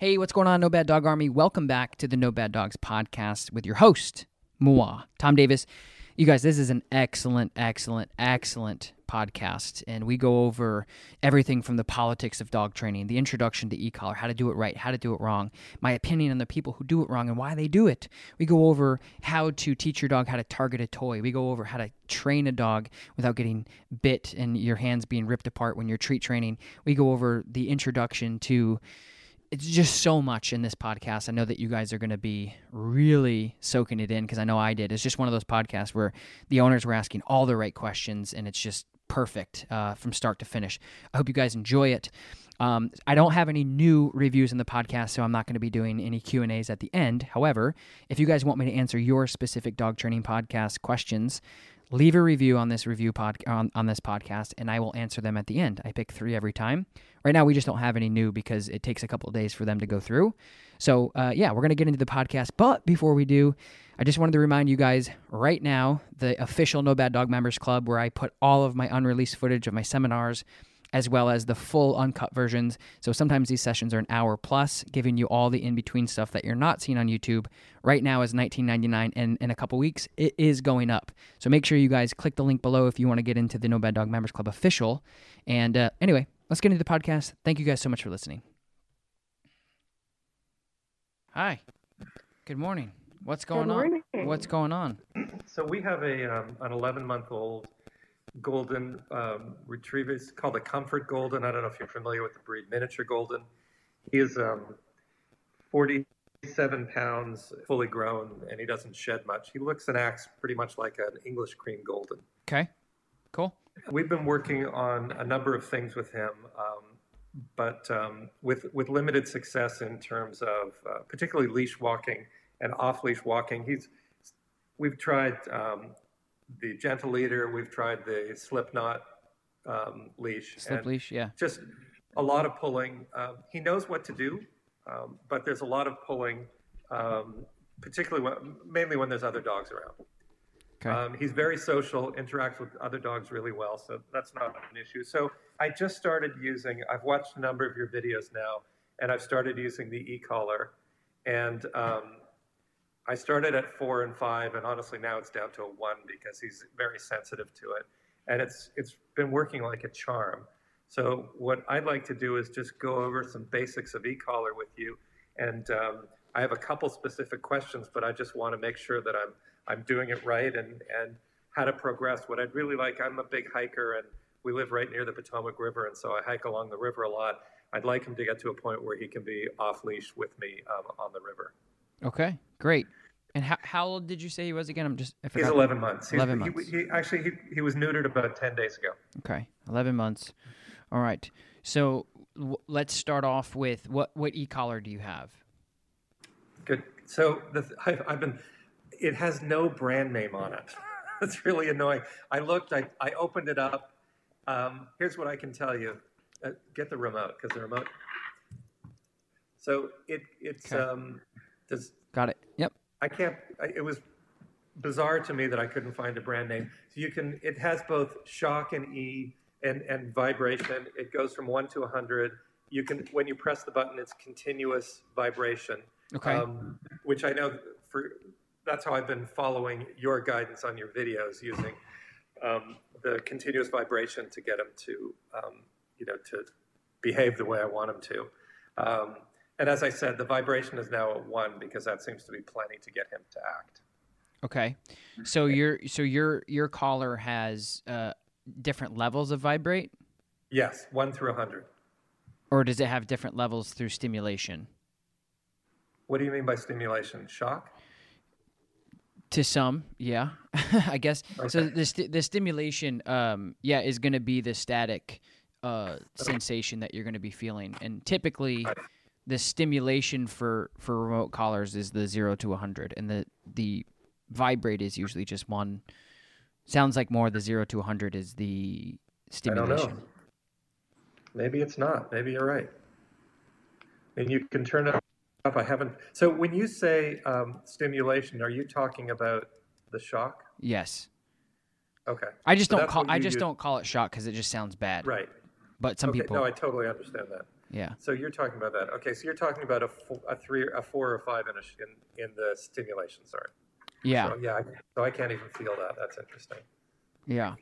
Hey, what's going on, No Bad Dog Army? Welcome back to the No Bad Dogs podcast with your host, Moi, Tom Davis. You guys, this is an excellent, excellent, excellent podcast, and we go over everything from the politics of dog training, the introduction to e-collar, how to do it right, how to do it wrong, my opinion on the people who do it wrong and why they do it. We go over how to teach your dog how to target a toy. We go over how to train a dog without getting bit and your hands being ripped apart when you're treat training. We go over the introduction to it's just so much in this podcast. I know that you guys are going to be really soaking it in because I know I did. It's just one of those podcasts where the owners were asking all the right questions and it's just perfect uh, from start to finish. I hope you guys enjoy it. Um, I don't have any new reviews in the podcast, so I'm not going to be doing any Q and A's at the end. However, if you guys want me to answer your specific dog training podcast questions, leave a review on this review pod on, on this podcast, and I will answer them at the end. I pick three every time. Right now, we just don't have any new because it takes a couple of days for them to go through. So, uh, yeah, we're going to get into the podcast. But before we do, I just wanted to remind you guys right now the official No Bad Dog Members Club, where I put all of my unreleased footage of my seminars as well as the full uncut versions. So sometimes these sessions are an hour plus, giving you all the in between stuff that you're not seeing on YouTube. Right now is 19.99, and in a couple weeks it is going up. So make sure you guys click the link below if you want to get into the No Bad Dog Members Club official. And uh, anyway, let's get into the podcast. Thank you guys so much for listening. Hi. Good morning. What's going morning. on? What's going on? So we have a um, an 11 month old golden um, retriever. It's called a Comfort Golden. I don't know if you're familiar with the breed, miniature golden. He is um, 47 pounds, fully grown, and he doesn't shed much. He looks and acts pretty much like an English cream golden. Okay. Cool. We've been working on a number of things with him, um, but um, with with limited success in terms of uh, particularly leash walking and off leash walking. He's we've tried um, the gentle leader, we've tried the slip knot um, leash, Slip leash, yeah. just a lot of pulling. Um, he knows what to do, um, but there's a lot of pulling, um, particularly when, mainly when there's other dogs around. Okay. Um, he's very social, interacts with other dogs really well, so that's not an issue. So I just started using. I've watched a number of your videos now, and I've started using the e-collar, and um, I started at four and five, and honestly now it's down to a one because he's very sensitive to it, and it's it's been working like a charm. So what I'd like to do is just go over some basics of e-collar with you, and um, I have a couple specific questions, but I just want to make sure that I'm I'm doing it right and and how to progress. What I'd really like, I'm a big hiker, and we live right near the Potomac River, and so I hike along the river a lot. I'd like him to get to a point where he can be off leash with me um, on the river. Okay. Great. And how, how old did you say he was again? I'm just I He's 11 months. He's- 11 he- months. He, actually he, he was neutered about 10 days ago. Okay, eleven months. All right. So w- let's start off with what what e collar do you have? Good. So the, I've, I've been. It has no brand name on it. That's really annoying. I looked. I, I opened it up. Um, here's what I can tell you. Uh, get the remote because the remote. So it it's Okay. um does Got it. Yep. I can't. I, it was bizarre to me that I couldn't find a brand name. So you can. It has both shock and E and and vibration. It goes from one to a hundred. You can when you press the button, it's continuous vibration. Okay. Um, which I know for that's how I've been following your guidance on your videos using um, the continuous vibration to get them to um, you know to behave the way I want them to. And as I said, the vibration is now at one because that seems to be plenty to get him to act. Okay. So your so your your collar has uh, different levels of vibrate, Yes, one through a hundred. or does it have different levels through stimulation? What do you mean by stimulation? Shock? To some, yeah, I guess. So the sti- the stimulation, um, yeah, is going to be the static uh, sensation that you're going to be feeling, and typically, the stimulation for for remote collars is the zero to hundred, and the the vibrate is usually just one. Sounds like more the zero to hundred is the stimulation I don't know. Maybe it's not. Maybe you're right. And you can turn it up. I haven't. So when you say um, stimulation, are you talking about the shock? Yes, Okay. I just So don't call I just use- don't call it shock because it just sounds bad. Right. But some okay. people, No, I totally understand that. Yeah, So you're talking about that. Okay. So you're talking about a, four, a three, a four, or five in a, in, in the stimulation. Sorry. yeah. So, yeah. So I can't even feel that. That's interesting. Yeah.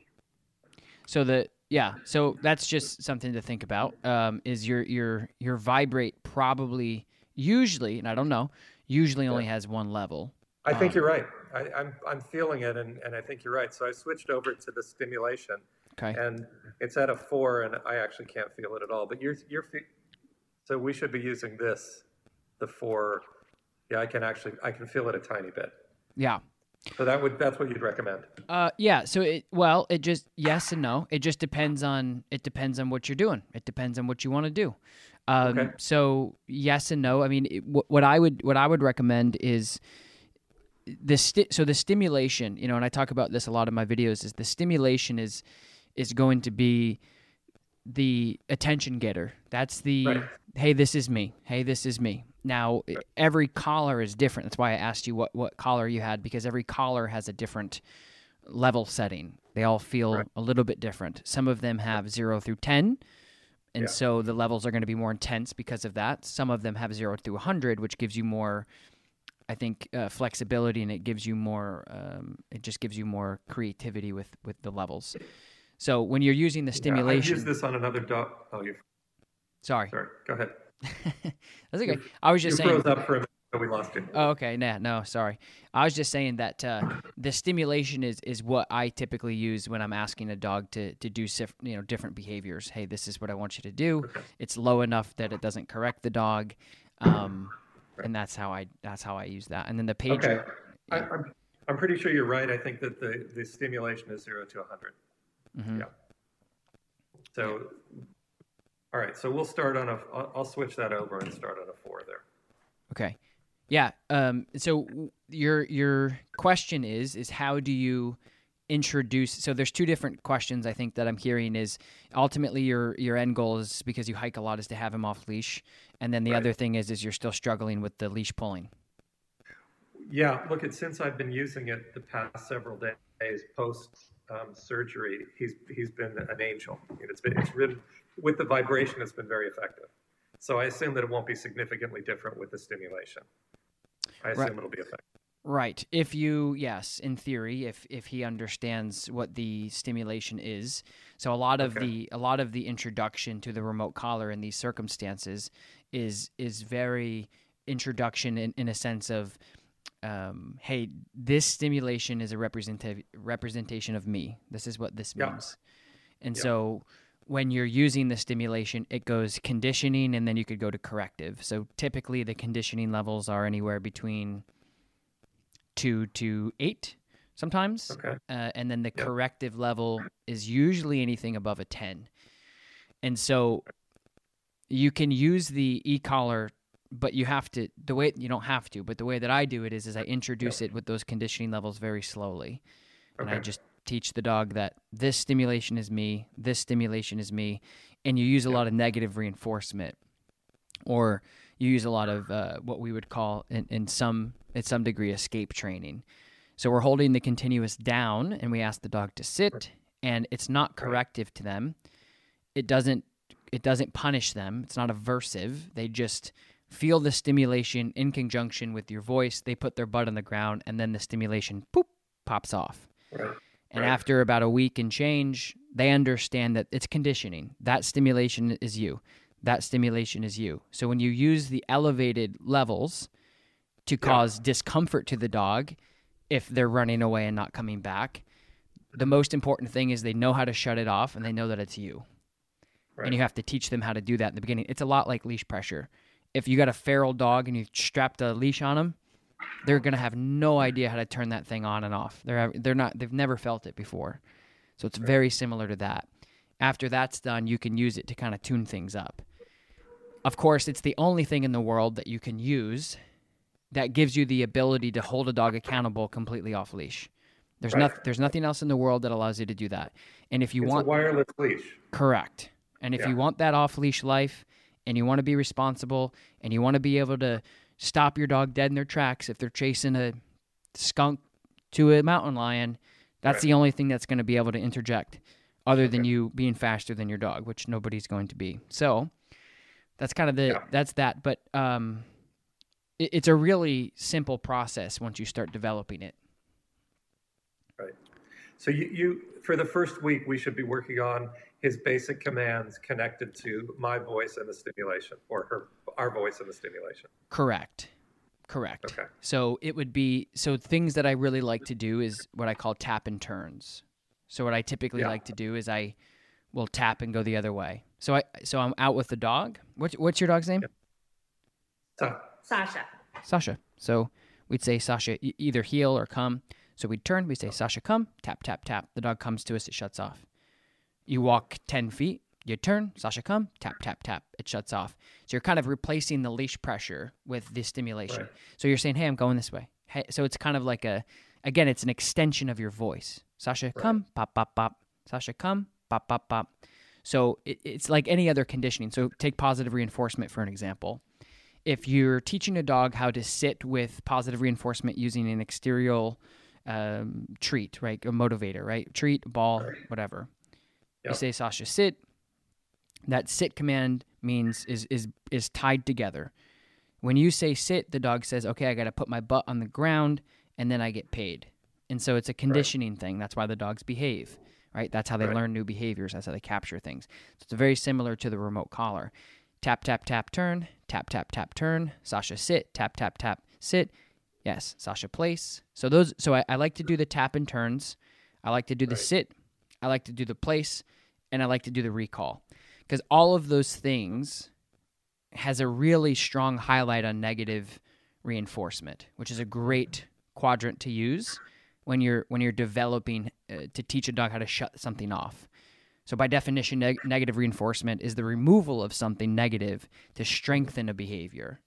So the yeah, so that's just something to think about. Um, is your your your vibrate probably usually, and I don't know, usually only has one level. I think Um, you're right. I, I'm I'm feeling it, and, and I think you're right. So I switched over to the stimulation, Okay. and it's at a four, and I actually can't feel it at all. But you're you're so we should be using this, the four. Yeah, I can actually I can feel it a tiny bit. Yeah. So that would that's what you'd recommend. Uh, yeah. So it well, it just yes and no. It just depends on it depends on what you're doing. It depends on what you want to do. Um, Okay. So yes and no. I mean, it, what, what I would what I would recommend is the sti- so the stimulation. You know, and I talk about this a lot in my videos. Is the stimulation is is going to be the attention getter. That's the Right. hey, this is me. Hey, this is me. Now, every collar is different. That's why I asked you what what collar you had because every collar has a different level setting. They all feel Right. a little bit different. Some of them have 0 through 10. And Yeah. so the levels are going to be more intense because of that. Some of them have 0 through 100, which gives you more I think uh, flexibility and it gives you more um, it just gives you more creativity with with the levels. So when you're using the Yeah, I've stimulation, used this on another dog. Oh, you sorry, sorry. Go ahead. that's okay. I was You just saying. froze up for a minute, so we lost you. Oh, okay. Nah, no, sorry. I was just saying that uh, the stimulation is is what I typically use when I'm asking a dog to to do sif- you know different behaviors. Hey, this is what I want you to do. Okay. It's low enough that it doesn't correct the dog, um, and that's how I that's how I use that. And then the pager. Okay. I, I'm, I'm pretty sure you're right. I think that the, the stimulation is zero to 100. Mhm. Yeah. So, all right. So we'll start on a, I'll, I'll switch that over and start on a four there. Okay. Yeah. Um, so your your question is is how do you introduce? So there's two different questions I think that I'm hearing is ultimately your your end goal is because you hike a lot is to have him off leash, and then the Right. other thing is is you're still struggling with the leash pulling. Yeah. Look, at since I've been using it the past several days post um, surgery, he's, he's been an angel. It's been, it's with the vibration, it's been very effective. So I assume that it won't be significantly different with the stimulation. I assume Right. it'll be effective. Right. If you yes, in theory, if if he understands what the stimulation is. So a lot of Okay. the a lot of the introduction to the remote collar in these circumstances is is very introduction in, in a sense of um, hey, this stimulation is a representative representation of me. This is what this Yeah. means. And Yeah. so when you're using the stimulation, it goes conditioning and then you could go to corrective. So typically the conditioning levels are anywhere between two to eight sometimes. Okay. Uh, and then the Yep. corrective level is usually anything above a 10. And so you can use the e-collar, but you have to, the way, you don't have to, but the way that I do it is, is I introduce it with those conditioning levels very slowly. And I just teach the dog that this stimulation is me, this stimulation is me, and you use a Yeah. lot of negative reinforcement. Or you use a lot of uh, what we would call in, in some at some degree escape training. So we're holding the continuous down and we ask the dog to sit and it's not corrective to them. It doesn't it doesn't punish them. It's not aversive. They just feel the stimulation in conjunction with your voice. They put their butt on the ground and then the stimulation poop pops off. Right. And Right. after about a week and change, they understand that it's conditioning. That stimulation is you. That stimulation is you. So when you use the elevated levels to cause discomfort to the dog, if they're running away and not coming back, the most important thing is they know how to shut it off and they know that it's you. Right. And you have to teach them how to do that in the beginning. It's a lot like leash pressure. If you got a feral dog and you strapped a leash on them, they're gonna have no idea how to turn that thing on and off. They're they're not they've never felt it before, so it's very similar to that. After that's done, you can use it to kind of tune things up. Of course, it's the only thing in the world that you can use that gives you the ability to hold a dog accountable completely off leash. There's Right. nothing there's nothing else in the world that allows you to do that. And if you It's want a wireless leash. Correct. And if Yeah. you want that off leash life and you want to be responsible and you want to be able to stop your dog dead in their tracks if they're chasing a skunk to a mountain lion, that's Right. the only thing that's going to be able to interject other than you being faster than your dog, which nobody's going to be. So that's kind of the Yeah. that's that, but um it, it's a really simple process once you start developing it. Right. So you, you, for the first week, we should be working on his basic commands connected to my voice and the stimulation, or her, our voice and the stimulation. Correct. Correct. Okay. So it would be so things that I really like to do is what I call tap and turns. So what I typically Yeah. like to do is I will tap and go the other way. So I so I'm out with the dog. What's what's your dog's name? So, Sasha. Sasha. So we'd say Sasha e- either heel or come. So we'd turn, we say Sasha come, tap tap tap. The dog comes to us, it shuts off. You walk 10 feet, you turn, Sasha come, tap tap tap, it shuts off. So you're kind of replacing the leash pressure with the stimulation. Right. So you're saying, "Hey, I'm going this way." Hey, so it's kind of like a again, it's an extension of your voice. Sasha come, pop pop pop. Sasha come, pop pop pop. So it, it's like any other conditioning. So take positive reinforcement for an example if you're teaching a dog how to sit with positive reinforcement using an exterior um, treat, right, a motivator, right, treat, ball, whatever. You say, Sasha, sit. That sit command means is is is tied together. When you say sit, the dog says, "Okay, I got to put my butt on the ground, and then I get paid." And so it's a conditioning thing. That's why the dogs behave, right? That's how they Right. learn new behaviors. That's how they capture things. So it's very similar to the remote collar. Tap tap tap turn, tap tap tap turn. Sasha sit, tap tap tap sit. Yes, Sasha place. So those. So I, I like to do the tap and turns. I like to do the Right. sit. I like to do the place, and I like to do the recall, because all of those things has a really strong highlight on negative reinforcement, which is a great quadrant to use when you're when you're developing uh, to teach a dog how to shut something off. So by definition, neg- negative reinforcement is the removal of something negative to strengthen a behavior.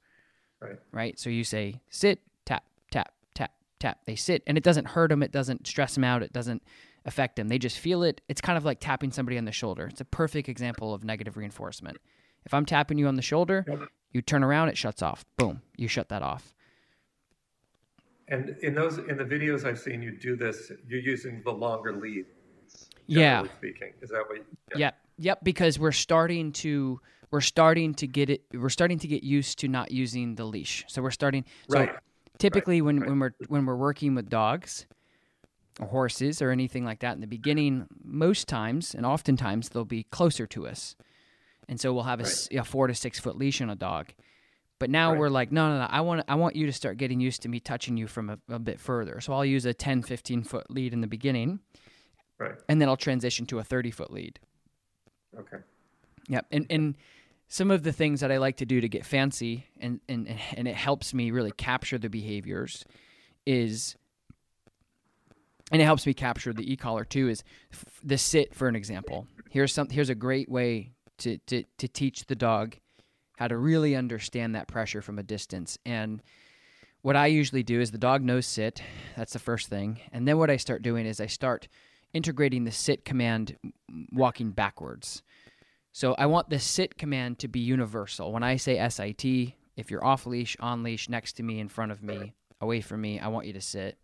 Right. Right. So you say sit, tap, tap, tap, tap. They sit, and it doesn't hurt them. It doesn't stress them out. It doesn't affect them. They just feel it. It's kind of like tapping somebody on the shoulder. It's a perfect example of negative reinforcement. If I'm tapping you on the shoulder, you turn around, it shuts off. Boom, you shut that off. and in those, in the videos I've seen you do this, you're using the longer lead. Yeah. Speaking, is that what? You, Yep. Yep. Because we're starting to we're starting to get it. We're starting to get used to not using the leash. So we're starting. So Right. typically, when when we're when we're working with dogs or horses or anything like that in the beginning, most times and oftentimes they'll be closer to us, and so we'll have a four to six foot leash on a dog. But now Right. we're like, no, no, no. I want I want you to start getting used to me touching you from a, a bit further. So I'll use a 10, 15 foot lead in the beginning, Right. and then I'll transition to a 30 foot lead. Okay. Yep. And and some of the things that I like to do to get fancy and and and it helps me really capture the behaviors is and it helps me capture the e-collar too is f- the sit for an example. Here's some here's a great way to to to teach the dog how to really understand that pressure from a distance. And what I usually do is the dog knows sit. That's the first thing. And then what I start doing is I start integrating the sit command walking backwards. So I want the sit command to be universal. When I say SIT, if you're off leash, on leash, next to me, in front of me, away from me, I want you to sit.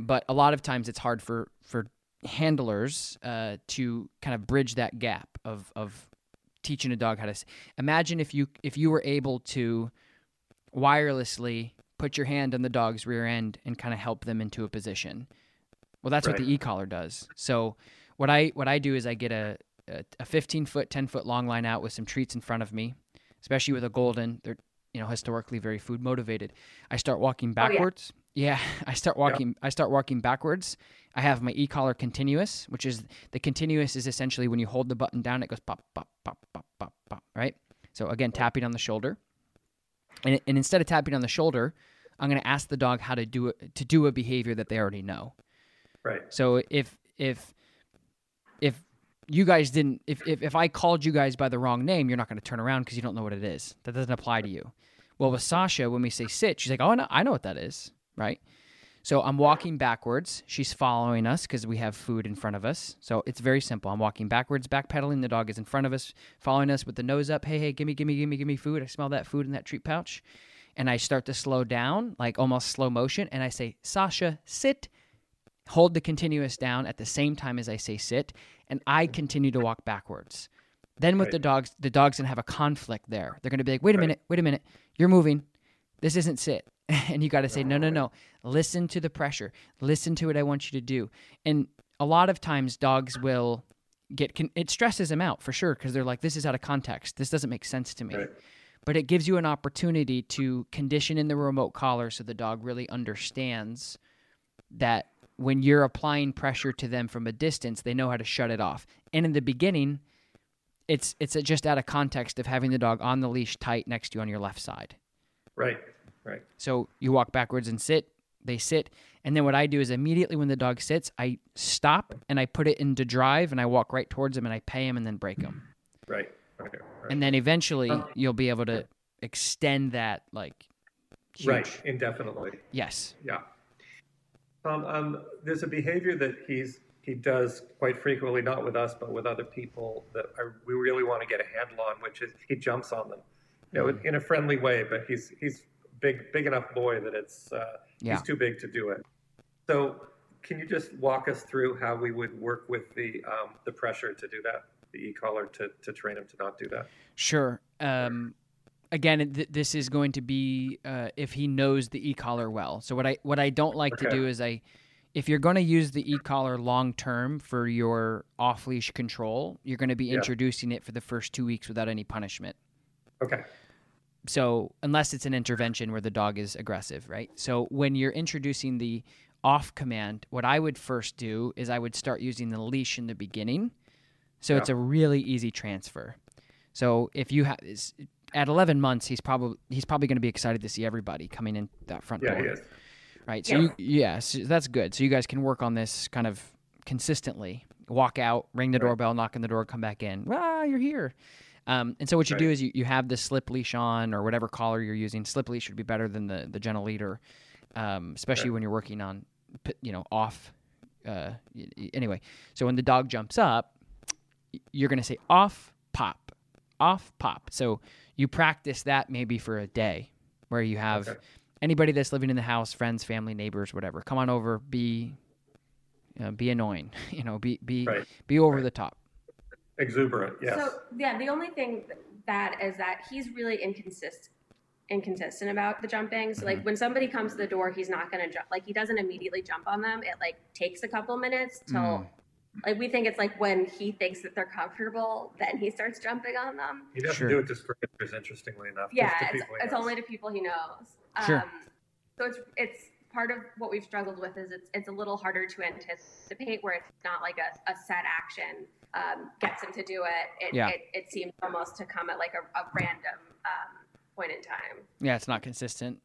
But a lot of times it's hard for for handlers uh, to kind of bridge that gap of of teaching a dog how to. s- Imagine if you if you were able to wirelessly put your hand on the dog's rear end and kind of help them into a position. Well, that's what the e-collar does. So what I what I do is I get a a, a 15 foot, 10 foot long line out with some treats in front of me, especially with a golden. They're you know historically very food motivated. I start walking yeah. backwards. yeah. I start walking. I start walking backwards. I have my e-collar continuous, which is the continuous is essentially when you hold the button down, it goes pop, pop, pop, pop, pop, pop. Right. So again, tapping on the shoulder, and, and instead of tapping on the shoulder, I'm going to ask the dog how to do it to do a behavior that they already know. Right. So if if if you guys didn't if if, if I called you guys by the wrong name, you're not going to turn around because you don't know what it is. That doesn't apply to you. Well, with Sasha, when we say sit, she's like, "Oh, no, I know what that is." Right? So I'm walking backwards. She's following us because we have food in front of us. So it's very simple. I'm walking backwards, backpedaling. The dog is in front of us, following us with the nose up. Hey, hey, gimme, gimme, gimme, gimme food. I smell that food in that treat pouch. And I start to slow down, like almost slow motion. And I say, Sasha, sit. Hold the continuous down at the same time as I say sit. And I continue to walk backwards. Then with Right. the dogs, the dog's gonna have a conflict there. They're gonna be like, wait a Right. minute, wait a minute, you're moving. This isn't sit. and you got to say, no, oh, no, no. Listen to the pressure. Listen to what I want you to do. And a lot of times, dogs will get con- it stresses them out for sure because they're like, this is out of context. This doesn't make sense to me. Right. But it gives you an opportunity to condition in the remote collar so the dog really understands that when you're applying pressure to them from a distance, they know how to shut it off. And in the beginning, it's it's just out of context of having the dog on the leash tight next to you on your left side. Right. Right. So you walk backwards and sit. They sit, and then what I do is immediately when the dog sits, I stop and I put it into drive, and I walk right towards him and I pay him and then break him, Right. Okay. Right. and then eventually you'll be able to extend that like huge. right. Indefinitely. Yes. Yeah. Um, um, there's a behavior that he's he does quite frequently, not with us, but with other people that I, we really want to get a handle on, which is he jumps on them, you know, in a friendly way. But he's he's big big enough boy that it's uh, Yeah. he's too big to do it. So, can you just walk us through how we would work with the um, the pressure to do that, the e collar to to train him to not do that? Sure. Um, again, th- this is going to be uh, if he knows the e-collar well. So what I what I don't like to do is I, if you're going to use the e-collar long term for your off leash control, you're going to be Yeah. introducing it for the first two weeks without any punishment. Okay. So unless it's an intervention where the dog is aggressive, right? So when you're introducing the off command, what I would first do is I would start using the leash in the beginning. So it's a really easy transfer. So if you have at 11 months, he's probably he's probably going to be excited to see everybody coming in that front Yeah, door, he is. right? So Yeah. you yeah, so that's good. So you guys can work on this kind of consistently. Walk out, ring the Right. doorbell, knock on the door, come back in. Ah, you're here. Um, and so what you do is you, you have the slip leash on or whatever collar you're using. Slip leash would be better than the the gentle leader, um, especially Right. when you're working on, you know, off. Uh, anyway, so when the dog jumps up, you're gonna say off, pop, off, pop. So you practice that maybe for a day, where you have Okay. anybody that's living in the house, friends, family, neighbors, whatever, come on over, be, uh, be annoying, you know, be be Right. be over Right. the top. Exuberant. Yes. So yeah, the only thing that is that he's really inconsistent inconsistent about the jumping. So Mm-hmm. like when somebody comes to the door, he's not gonna jump like he doesn't immediately jump on them. It like takes a couple minutes till Mm. like we think it's like when he thinks that they're comfortable, then he starts jumping on them. he doesn't Sure. do it to strangers, interestingly enough. Yeah, just to it's, it's only to people he knows. Sure. Um, so it's it's part of what we've struggled with is it's it's a little harder to anticipate where it's not like a, a set action um, gets him to do it. It, Yeah. it it seems almost to come at like a, a random um, point in time. Yeah, it's not consistent.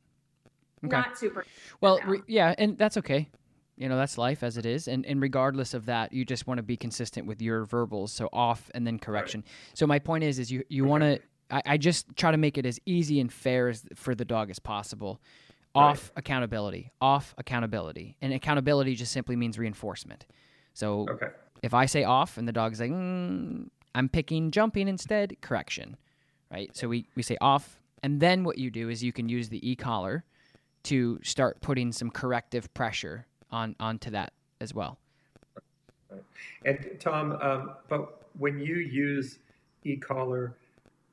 Okay. Not super. Well, now. re- yeah, and that's okay. You know, that's life as it is. And and regardless of that, you just want to be consistent with your verbals. So off and then correction. So my point is, is you you want to. I, I just try to make it as easy and fair as for the dog as possible. Off accountability. Off accountability. And accountability just simply means reinforcement. So Okay. If I say off and the dog's like, mm, I'm picking jumping instead, correction, right? So we, we say off, And then what you do is you can use the e-collar to start putting some corrective pressure on onto that as well. And Tom, um, but when you use e-collar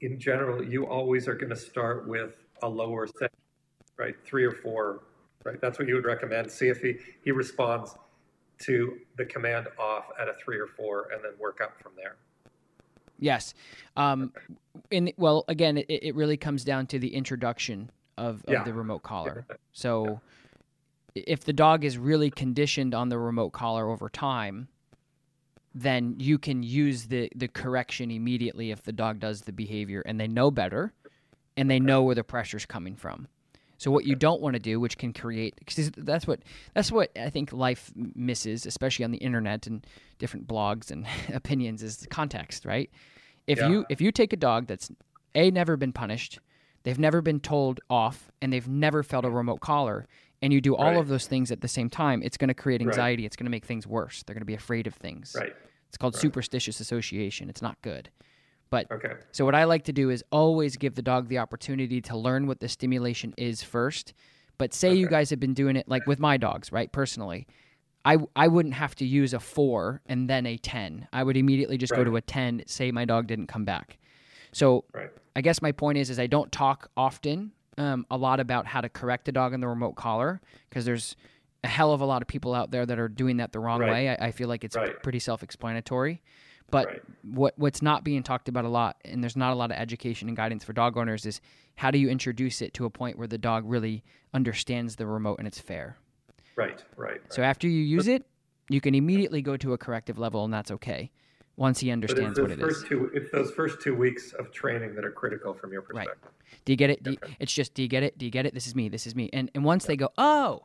in general, you always are going to start with a lower setting, right? Three or four, right? That's what you would recommend. See if he, he responds to the command off at a three or four and then work up from there. Yes. Um, in, well, again, it, it really comes down to the introduction of, of Yeah. the remote collar. So if the dog is really conditioned on the remote collar over time, then you can use the, the correction immediately if the dog does the behavior and they know better and they know where the pressure's coming from. So what you don't want to do, which can create, because that's what that's what I think life misses, especially on the internet and different blogs and opinions, is the context, right? If Yeah. you if you take a dog that's a never been punished, they've never been told off, and they've never felt a remote collar, and you do all Right. of those things at the same time, it's going to create Right. anxiety. It's going to make things worse. They're going to be afraid of things. Right. It's called Right. superstitious association. It's not good. But Okay. so what I like to do is always give the dog the opportunity to learn what the stimulation is first. But say you guys have been doing it like with my dogs, right? Personally, I I wouldn't have to use a four and then a ten. I would immediately just go to a ten. Say my dog didn't come back. So Right. I guess my point is is I don't talk often um, a lot about how to correct a dog in the remote collar because there's a hell of a lot of people out there that are doing that the wrong Right. way. I, I feel like it's Right. pretty self-explanatory. But Right. what what's not being talked about a lot, and there's not a lot of education and guidance for dog owners, is how do you introduce it to a point where the dog really understands the remote and it's fair. Right. Right. So after you use it, you can immediately go to a corrective level, and that's okay. Once he understands what it is. first two. It's those first two weeks of training that are critical from your perspective. Right. Do you get it? Do you- it's just, do you get it? Do you get it? This is me. This is me. And and once they go, oh,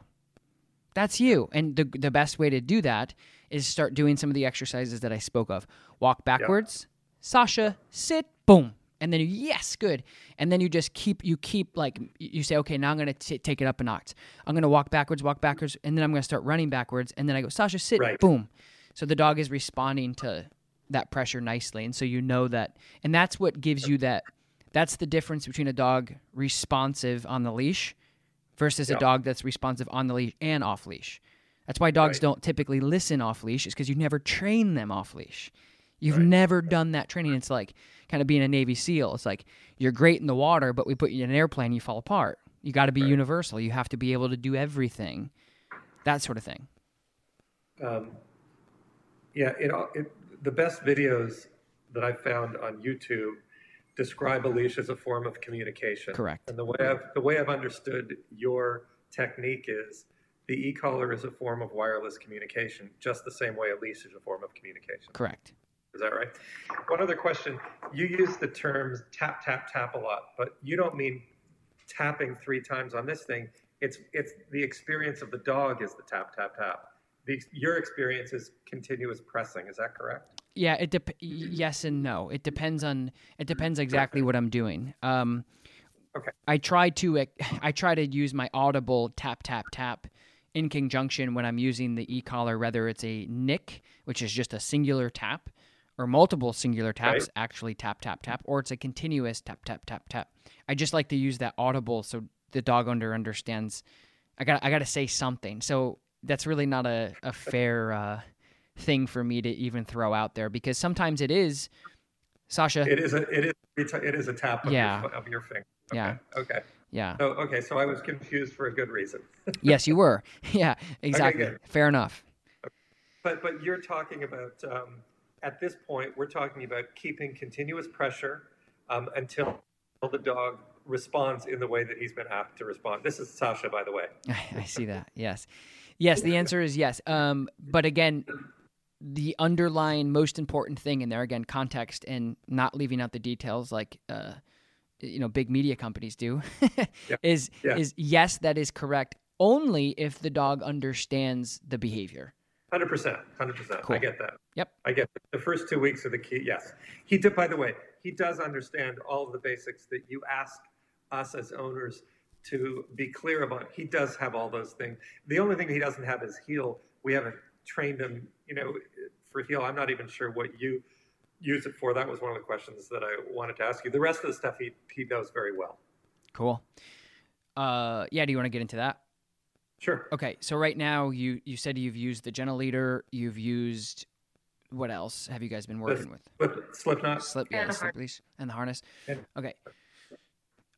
that's you. And the the best way to do that is start doing some of the exercises that I spoke of. Walk backwards, Sasha, sit, boom, and then you, yes, good. And then you just keep you keep like you say, okay, now I'm gonna take it up a notch. I'm gonna walk backwards, walk backwards, and then I'm gonna start running backwards, and then I go, Sasha, sit, Right. boom. So the dog is responding to that pressure nicely, and so you know that, and that's what gives you that. That's the difference between a dog responsive on the leash versus a dog that's responsive on the leash and off leash. That's why dogs Right. don't typically listen off leash, is because you never train them off leash. You've Right. never done that training. It's like kind of being a Navy SEAL. It's like you're great in the water, but we put you in an airplane, you fall apart. You got to be Right. universal. You have to be able to do everything, that sort of thing. Um, yeah, it, it the best videos that I've found on YouTube describe a leash as a form of communication. Correct. And the way I've the way I've understood your technique is the e-collar is a form of wireless communication, just the same way a leash is a form of communication. Correct. Is that right? One other question. You use the terms tap, tap, tap a lot, but you don't mean tapping three times on this thing. It's it's the experience of the dog is the tap, tap, tap. The, your experience is continuous pressing. Is that correct? Yeah, it dep- yes and no. It depends on it depends exactly what I'm doing. Um, Okay. I try to I try to use my audible tap tap tap in conjunction when I'm using the e-collar, whether it's a nick, which is just a singular tap, or multiple singular taps, Right. actually tap tap tap, or it's a continuous tap tap tap tap. I just like to use that audible so the dog under understands. I got I got to say something. So that's really not a a fair. Uh, thing for me to even throw out there because sometimes it is Sasha. It is a it is it is a tap of, Yeah. your, of your finger. Okay. Yeah. Okay. Yeah. So okay, so I was confused for a good reason. yes, you were. Yeah, exactly. good. Fair enough. But but you're talking about um, at this point we're talking about keeping continuous pressure um, until the dog responds in the way that he's been apt to respond. This is Sasha, by the way. I see that. Yes. Yes, the answer is yes. Um, but again, the underlying most important thing in there again context and not leaving out the details like uh, you know big media companies do is Yeah. is yes that is correct only if the dog understands the behavior Hundred percent, hundred percent. I get that. Yep. I get that. the first two weeks are the key. Yes, he did. By the way, he does understand all of the basics that you ask us as owners to be clear about. He does have all those things. The only thing he doesn't have is heel. We haven't trained him. You know, for heel. I'm not even sure what you use it for. That was one of the questions that I wanted to ask you. The rest of the stuff he he knows very well. Cool. Uh, yeah. Do you want to get into that? Sure. Okay. So right now, you you said you've used the Gentle Leader. You've used what else have you guys been working with? Slip, slip knot. Slip, yeah, And the the slip leash and the harness. And- Okay.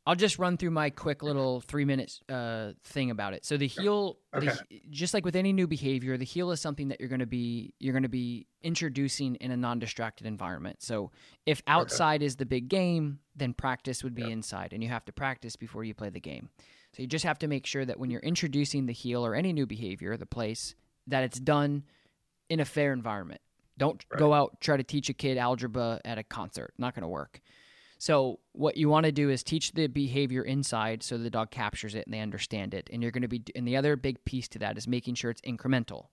I'll just run through my quick little three minutes uh, thing about it. So the heel, the, just like with any new behavior, the heel is something that you're going to be you're going to be introducing in a non-distracted environment. So if outside is the big game, then practice would be inside, and you have to practice before you play the game. So you just have to make sure that when you're introducing the heel or any new behavior, the place, that it's done in a fair environment. Don't go out try to teach a kid algebra at a concert. Not going to work. So what you want to do is teach the behavior inside so the dog captures it and they understand it. And you're going to be and the other big piece to that is making sure it's incremental.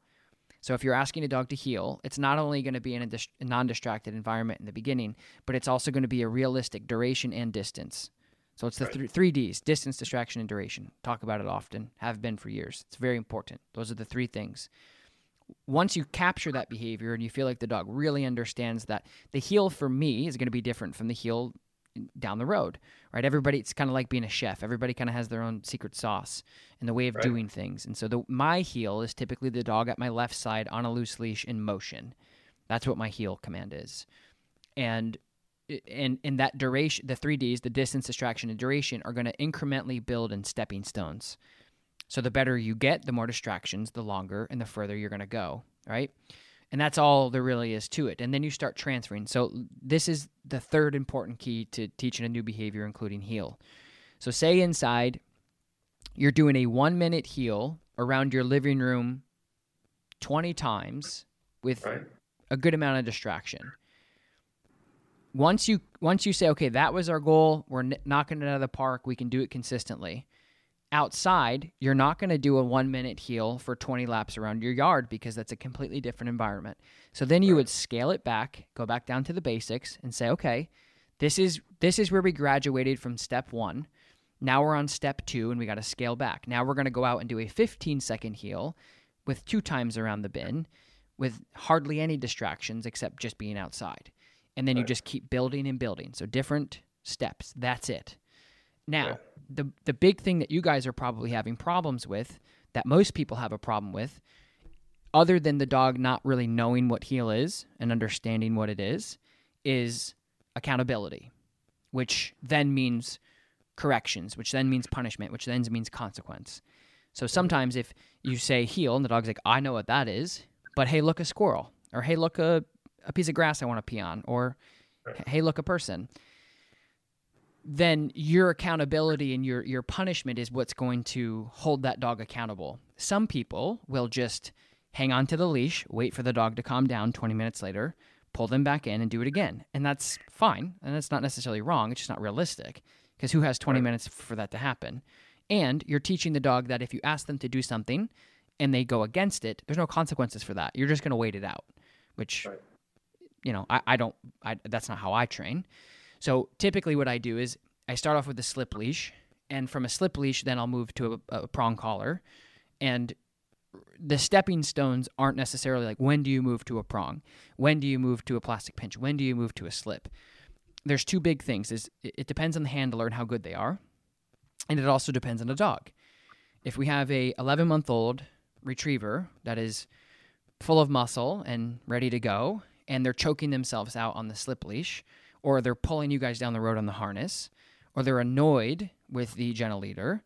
So if you're asking a dog to heel, it's not only going to be in a, dis- a non-distracted environment in the beginning, but it's also going to be a realistic duration and distance. So it's the th- three Ds: distance, distraction, and duration. Talk about it often. Have been for years. It's very important. Those are the three things once you capture that behavior and you feel like the dog really understands that the heel for me is going to be different from the heel down the road right? Everybody it's kind of like being a chef. Everybody kind of has their own secret sauce and the way of Right. doing things. And so the my heel is typically the dog at my left side on a loose leash in motion. That's what my heel command is. And and in that duration the 3ds the distance distraction and duration are going to incrementally build in stepping stones. So the better you get, the more distractions, the longer and the further you're going to go, right? And that's all there really is to it. And then you start transferring. So this is the third important key to teaching a new behavior, including heel. So say inside, you're doing a one minute heel around your living room 20 times with Right. a good amount of distraction. Once you once you say, okay, that was our goal, we're knocking it out of the park, we can do it consistently. Outside, you're not going to do a one minute heel for 20 laps around your yard because that's a completely different environment. So then you would scale it back, go back down to the basics, and say, okay, this is this is where we graduated from step one. Now we're on step two, and we got to scale back. Now we're going to go out and do a 15 second heel with two times around the bin, with hardly any distractions except just being outside. And then you just keep building and building. So different steps. That's it. Now, Right. The the big thing that you guys are probably having problems with, that most people have a problem with, other than the dog not really knowing what heel is and understanding what it is, is accountability, which then means corrections, which then means punishment, which then means consequence. So sometimes if you say heel and the dog's like, I know what that is, but hey, look a squirrel, or hey, look a, a piece of grass I want to pee on, or hey, look a person, then your accountability and your, your punishment is what's going to hold that dog accountable. Some people will just hang on to the leash, wait for the dog to calm down 20 minutes later, pull them back in and do it again. And that's fine. And that's not necessarily wrong. It's just not realistic because who has 20 minutes for that to happen? And you're teaching the dog that if you ask them to do something and they go against it, there's no consequences for that. You're just going to wait it out, which, Right. you know, I, I don't, I, that's not how I train. So typically what I do is I start off with a slip leash. And from a slip leash, then I'll move to a, a prong collar. And the stepping stones aren't necessarily like when do you move to a prong when do you move to a plastic pinch when do you move to a slip there's two big things is it depends on the handler and how good they are and it also depends on the dog if we have a 11 month old retriever that is full of muscle and ready to go and they're choking themselves out on the slip leash or they're pulling you guys down the road on the harness or they're annoyed with the gentle leader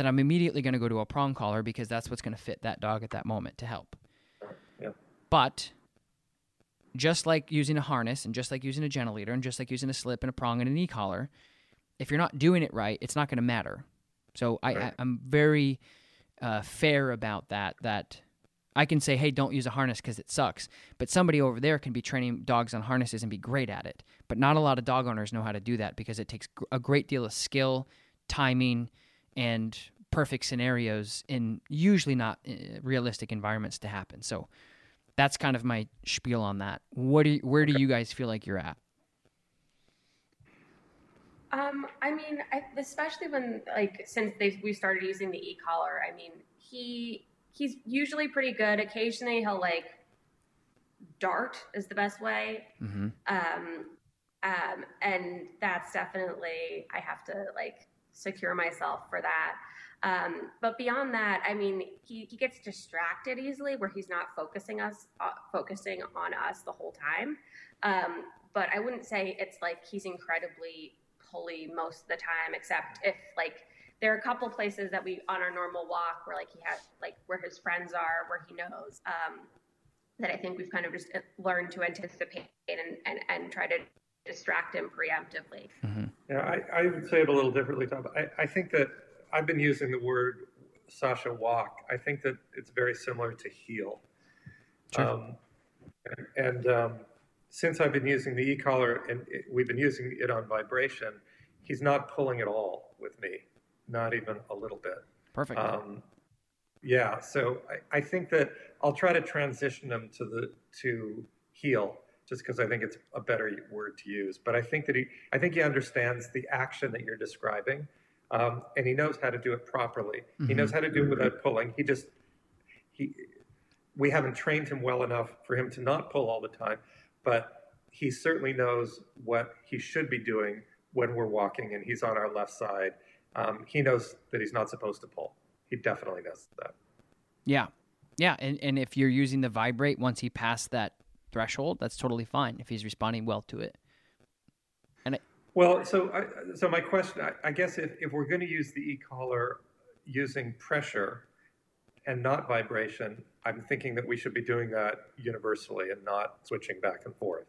then I'm immediately going to go to a prong collar because that's what's going to fit that dog at that moment to help. Yeah. But just like using a harness and just like using a gentle leader and just like using a slip and a prong and an e-collar, if you're not doing it right, it's not going to matter. So I, Right. I'm very uh, fair about that. That I can say, hey, don't use a harness because it sucks. But somebody over there can be training dogs on harnesses and be great at it. But not a lot of dog owners know how to do that because it takes a great deal of skill, timing, and perfect scenarios in usually not uh, realistic environments to happen. So that's kind of my spiel on that. What do you, where do you guys feel like you're at? Um, I mean, I, especially when like since they we started using the e-collar. I mean, he he's usually pretty good. Occasionally, he'll like dart is the best way. Mm-hmm. Um, um, and that's definitely I have to like secure myself for that. Um, but beyond that, I mean, he, he gets distracted easily where he's not focusing us uh, focusing on us the whole time. Um, but I wouldn't say it's like he's incredibly pulley most of the time, except if like there are a couple places that we on our normal walk where like he has like where his friends are, where he knows. Um, that I think we've kind of just uh, learned to anticipate and, and, and try to distract him preemptively. Mm-hmm. Yeah, I, I would say it a little differently, Tom. I, I think that I've been using the word Sasha walk. I think that it's very similar to heel. Sure. Um, and, and um, since I've been using the e-collar and it, we've been using it on vibration, he's not pulling at all with me, not even a little bit. Perfect. Um, yeah, so I, I, think that I'll try to transition him to the to heel just because I think it's a better word to use. But I think that he I think he understands the action that you're describing, um, and he knows how to do it properly. Mm-hmm. He knows how to do it without pulling. He just he we haven't trained him well enough for him to not pull all the time but he certainly knows what he should be doing when we're walking and he's on our left side. Um, he knows that he's not supposed to pull. He definitely knows that. Yeah. Yeah. And, and if you're using the vibrate once he passed that threshold, that's totally fine if he's responding well to it. And it, well, so I, so my question, I, I guess if, if we're going to use the e-collar using pressure and not vibration, I'm thinking that we should be doing that universally and not switching back and forth.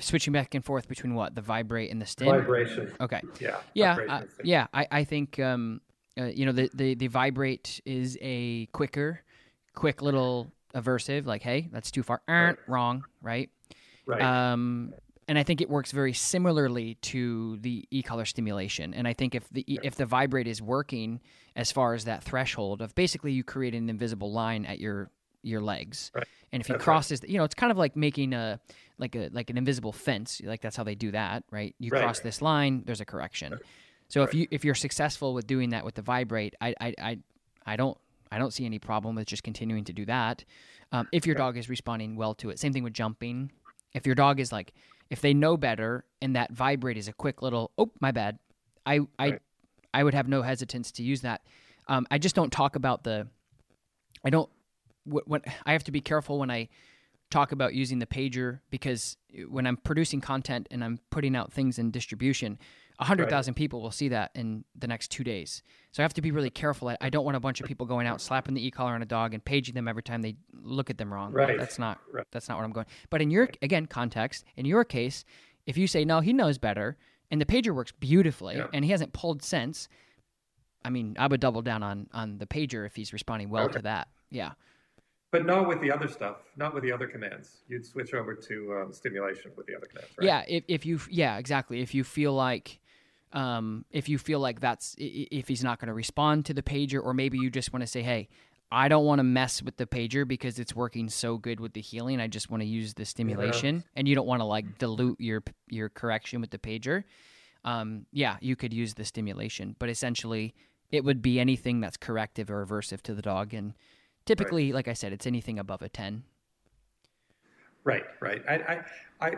Switching back and forth between what the vibrate and the stim. Vibration. Okay. Yeah. Yeah. Uh, yeah. I, I think um, uh, you know the, the the vibrate is a quicker, quick little aversive. Like, hey, that's too far. Right. Wrong. Right. Right. Um, and I think it works very similarly to the e-collar stimulation. And I think if the if the vibrate is working as far as that threshold of basically you create an invisible line at your your legs, right. and if he crosses, right. you know, it's kind of like making a like a like an invisible fence. Like that's how they do that, right? You right. cross this line, there's a correction. So if you if you're successful with doing that with the vibrate, I I I, I don't I don't see any problem with just continuing to do that. Um, if your dog is responding well to it, same thing with jumping. If your dog is like if they know better and that vibrate is a quick little, oh, my bad, I, I. I would have no hesitance to use that. Um, I just don't talk about the, I don't, when I have to be careful when I talk about using the pager because when I'm producing content and I'm putting out things in distribution, 100,000 right. people will see that in the next two days. So I have to be really careful. I don't want a bunch of people going out slapping the e-collar on a dog and paging them every time they look at them wrong. Right. That's not right. that's not what I'm going. But in your again context, in your case, if you say no, he knows better and the pager works beautifully yeah. and he hasn't pulled since, I mean, I would double down on on the pager if he's responding well okay. to that. Yeah. But not with the other stuff, not with the other commands. You'd switch over to um, stimulation with the other commands, right? Yeah, if, if you, yeah, exactly. If you feel like um, if you feel like that's if he's not going to respond to the pager, or maybe you just want to say, "Hey, I don't want to mess with the pager because it's working so good with the heeling I just want to use the stimulation, yeah. and you don't want to like dilute your your correction with the pager." Um, yeah, you could use the stimulation, but essentially, it would be anything that's corrective or aversive to the dog, and typically, right. like I said, it's anything above a ten. Right, right. I, I, I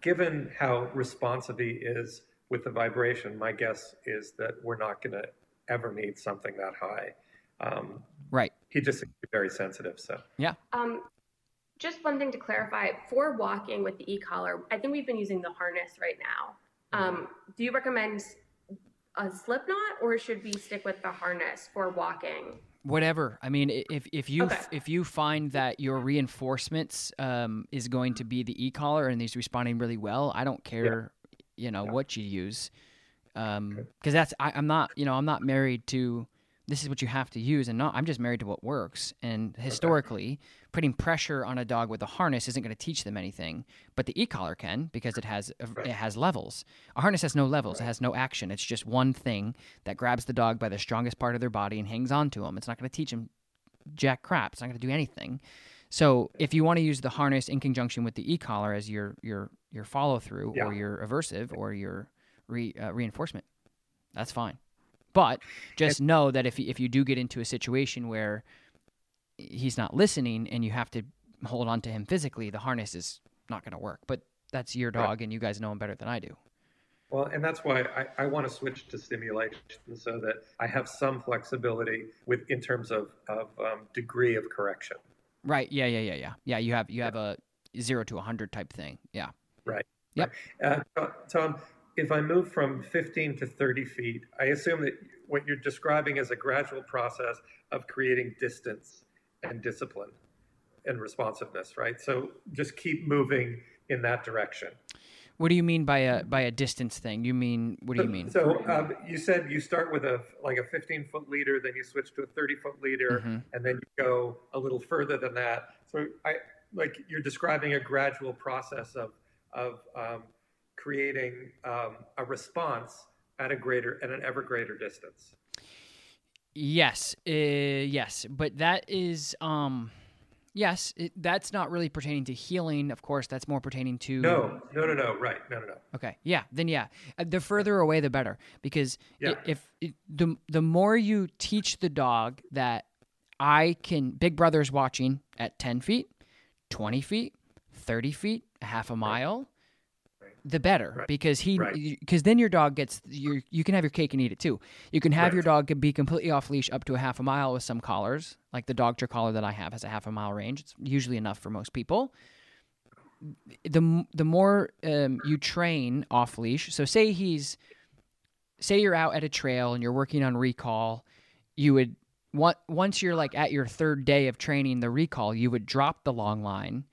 given how responsive he is with the vibration, my guess is that we're not going to ever need something that high. Um, right. He just very sensitive. So yeah. Um, just one thing to clarify for walking with the e-collar, I think we've been using the harness right now. Um, do you recommend a slip knot or should we stick with the harness for walking? Whatever. I mean, if if you okay. if you find that your reinforcements um, is going to be the e-collar and he's responding really well, I don't care you know yeah. what you use um because that's I, i'm not you know i'm not married to this is what you have to use and not i'm just married to what works and historically okay. putting pressure on a dog with a harness isn't going to teach them anything but the e-collar can because it has right. it has levels a harness has no levels right. it has no action it's just one thing that grabs the dog by the strongest part of their body and hangs on to them it's not going to teach them jack crap it's not going to do anything so if you want to use the harness in conjunction with the e-collar as your your your follow through yeah. or your aversive or your re, uh, reinforcement, that's fine. But just know that if if you do get into a situation where he's not listening and you have to hold on to him physically, the harness is not going to work. But that's your dog, right. and you guys know him better than I do. Well, and that's why I, I want to switch to stimulation so that I have some flexibility with in terms of, of um, degree of correction. Right. Yeah. Yeah. Yeah. Yeah. Yeah. You have you have a zero to a hundred type thing. Yeah. Right. Yep. Uh, Tom, if I move from 15 to 30 feet, I assume that what you're describing is a gradual process of creating distance and discipline and responsiveness, right? So just keep moving in that direction. What do you mean by a by a distance thing? You mean what do you mean? So um, you said you start with a like a 15 foot leader, then you switch to a 30 foot leader, Mhm. and then you go a little further than that. So I like you're describing a gradual process of of um, creating um, a response at a greater at an ever greater distance. Yes, uh, yes, but that is um, yes, it, that's not really pertaining to heeling. Of course, that's more pertaining to No, no, no, no. Right, no, no, no. Okay, yeah, then yeah, Uh, the further away the better because Yeah. if the the more you teach the dog that I can, Big Brother's watching at ten feet, twenty feet, thirty feet, a half a mile. The better Right. because he Right. because then your dog gets your you can have your cake and eat it too. You can have your dog be completely off leash up to a half a mile with some collars, like the Dogtra collar that I have has a half a mile range. It's usually enough for most people the the more um, you train off leash. So say he's say you're out at a trail and you're working on recall, you would want once you're like at your third day of training the recall, you would drop the long line,